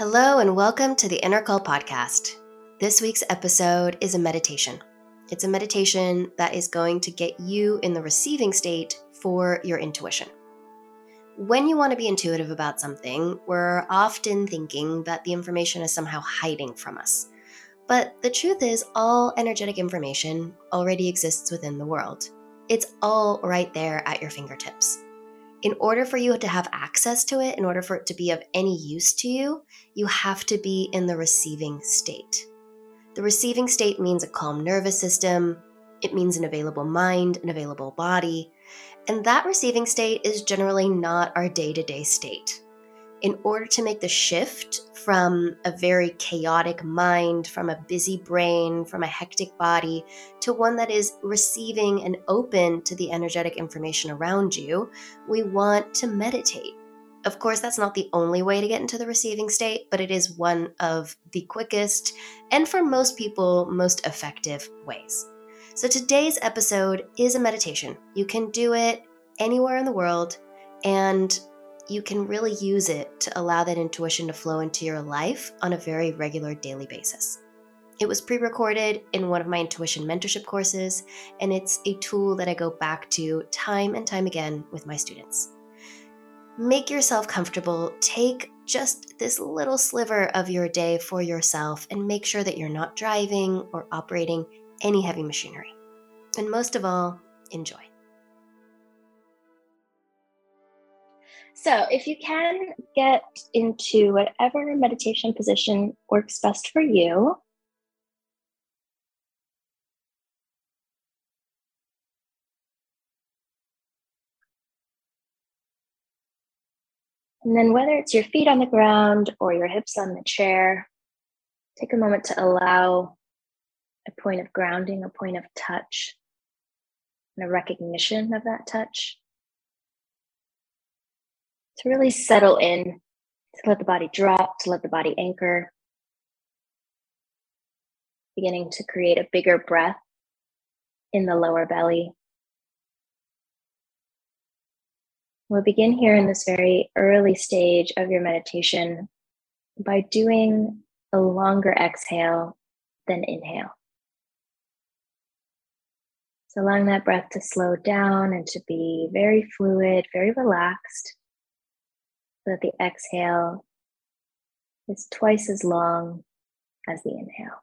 Hello, and welcome to the Inner Call podcast. This week's episode is a meditation. It's a meditation that is going to get you in the receiving state for your intuition. When you want to be intuitive about something, we're often thinking that the information is somehow hiding from us. But the truth is, all energetic information already exists within the world. It's all right there at your fingertips in order for you to have access to it, in order for it to be of any use to you, you have to be in the receiving state. The receiving state means a calm nervous system, it means an available mind, an available body, and that receiving state is generally not our day to day state in order to make the shift from a very chaotic mind, from a busy brain, from a hectic body, to one that is receiving and open to the energetic information around you, we want to meditate. Of course, that's not the only way to get into the receiving state, but it is one of the quickest and for most people, most effective ways. So today's episode is a meditation. You can do it anywhere in the world, and you can really use it to allow that intuition to flow into your life on a very regular daily basis. It was pre recorded in one of my intuition mentorship courses, and it's a tool that I go back to time and time again with my students. Make yourself comfortable, take just this little sliver of your day for yourself, and make sure that you're not driving or operating any heavy machinery. And most of all, enjoy. So, if you can get into whatever meditation position works best for you, And then, whether it's your feet on the ground or your hips on the chair, take a moment to allow a point of grounding, a point of touch, and a recognition of that touch to really settle in, to let the body drop, to let the body anchor. Beginning to create a bigger breath in the lower belly. We'll begin here in this very early stage of your meditation by doing a longer exhale than inhale. So, allowing that breath to slow down and to be very fluid, very relaxed that the exhale is twice as long as the inhale.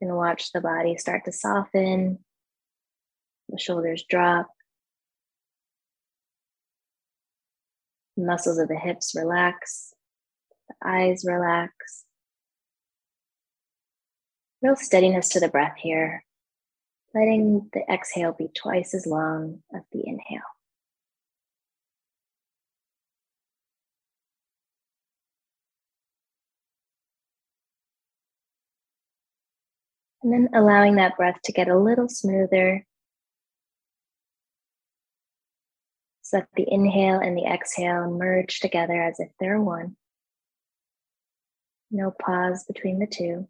And watch the body start to soften, the shoulders drop, muscles of the hips relax, the eyes relax. Real steadiness to the breath here letting the exhale be twice as long as the inhale. And then allowing that breath to get a little smoother so that the inhale and the exhale merge together as if they're one. No pause between the two.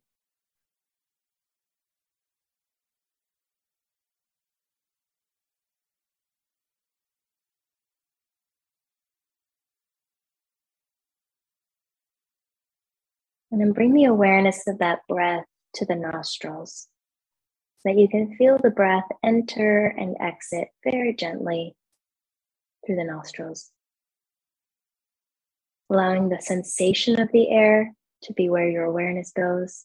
And then bring the awareness of that breath to the nostrils so that you can feel the breath enter and exit very gently through the nostrils. Allowing the sensation of the air to be where your awareness goes.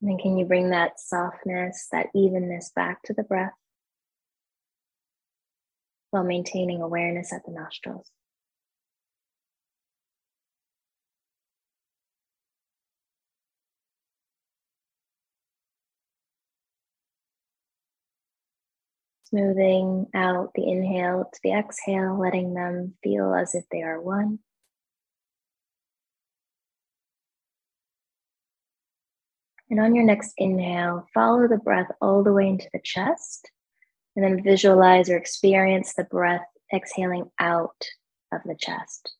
And then can you bring that softness, that evenness back to the breath? While maintaining awareness at the nostrils. Smoothing out the inhale to the exhale, letting them feel as if they are one. And on your next inhale, follow the breath all the way into the chest and then visualize or experience the breath exhaling out of the chest.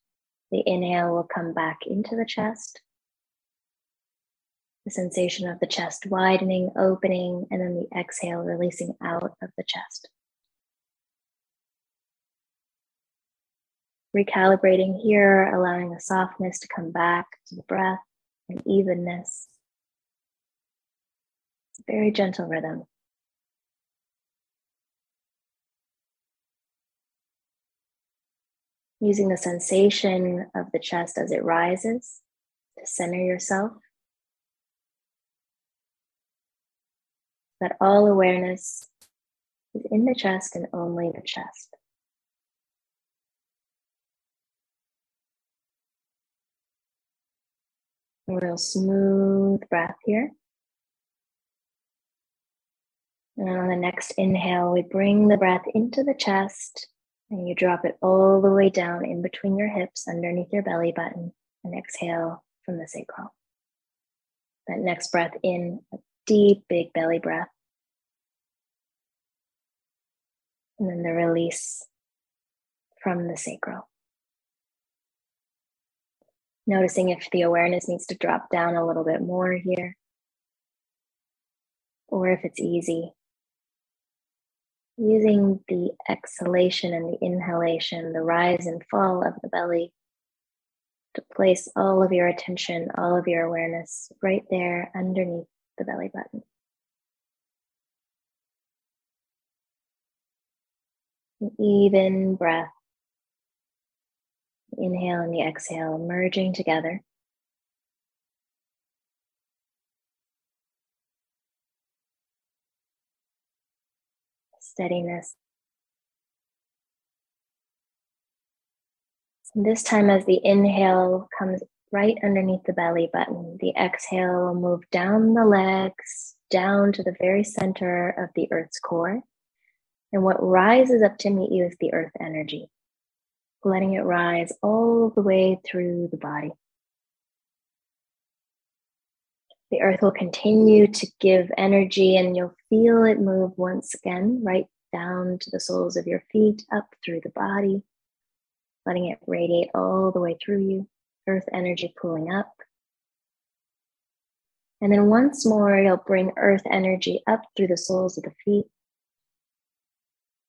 The inhale will come back into the chest. the sensation of the chest widening, opening, and then the exhale releasing out of the chest. Recalibrating here, allowing the softness to come back to the breath and evenness. Very gentle rhythm. Using the sensation of the chest as it rises to center yourself. That all awareness is in the chest and only the chest. A real smooth breath here. And on the next inhale, we bring the breath into the chest and you drop it all the way down in between your hips underneath your belly button and exhale from the sacral. That next breath in, a deep, big belly breath. And then the release from the sacral. Noticing if the awareness needs to drop down a little bit more here, or if it's easy. Using the exhalation and the inhalation, the rise and fall of the belly, to place all of your attention, all of your awareness right there underneath the belly button. An even breath inhale and the exhale merging together. Steadiness. And this time, as the inhale comes right underneath the belly button, the exhale will move down the legs, down to the very center of the earth's core. And what rises up to meet you is the earth energy letting it rise all the way through the body. The earth will continue to give energy, and you'll feel it move once again right down to the soles of your feet, up through the body, letting it radiate all the way through you. Earth energy pulling up. And then once more, you'll bring earth energy up through the soles of the feet,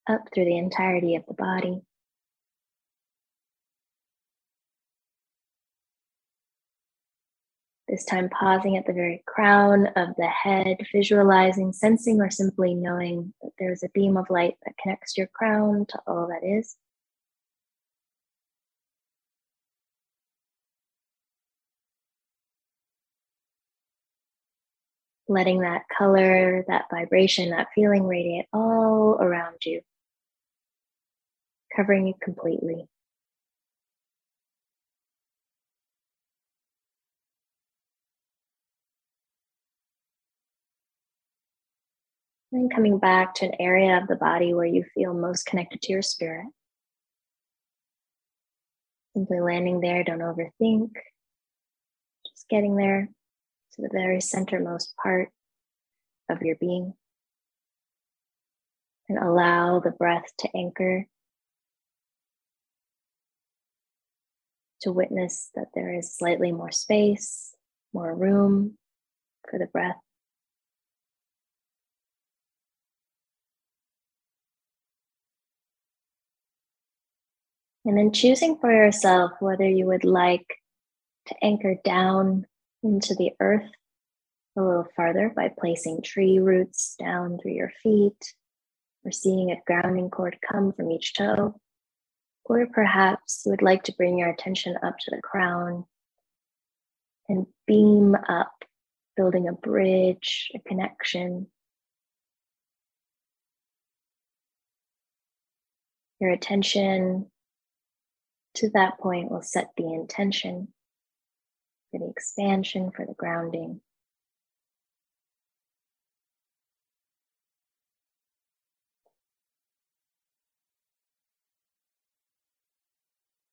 up through the entirety of the body. This time, pausing at the very crown of the head, visualizing, sensing, or simply knowing that there's a beam of light that connects your crown to all that is. Letting that color, that vibration, that feeling radiate all around you, covering you completely. And coming back to an area of the body where you feel most connected to your spirit. Simply landing there, don't overthink. Just getting there to the very centermost part of your being. And allow the breath to anchor, to witness that there is slightly more space, more room for the breath And then choosing for yourself whether you would like to anchor down into the earth a little farther by placing tree roots down through your feet or seeing a grounding cord come from each toe. Or perhaps you would like to bring your attention up to the crown and beam up, building a bridge, a connection. Your attention to that point, we'll set the intention for the expansion, for the grounding.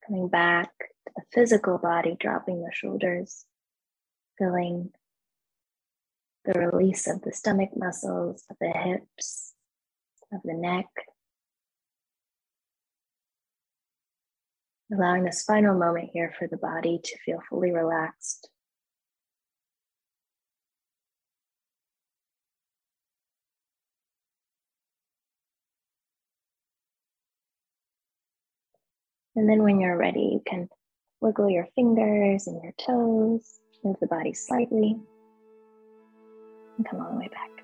Coming back to the physical body, dropping the shoulders, feeling the release of the stomach muscles, of the hips, of the neck, allowing this final moment here for the body to feel fully relaxed. And then when you're ready, you can wiggle your fingers and your toes, move the body slightly, and come all the way back.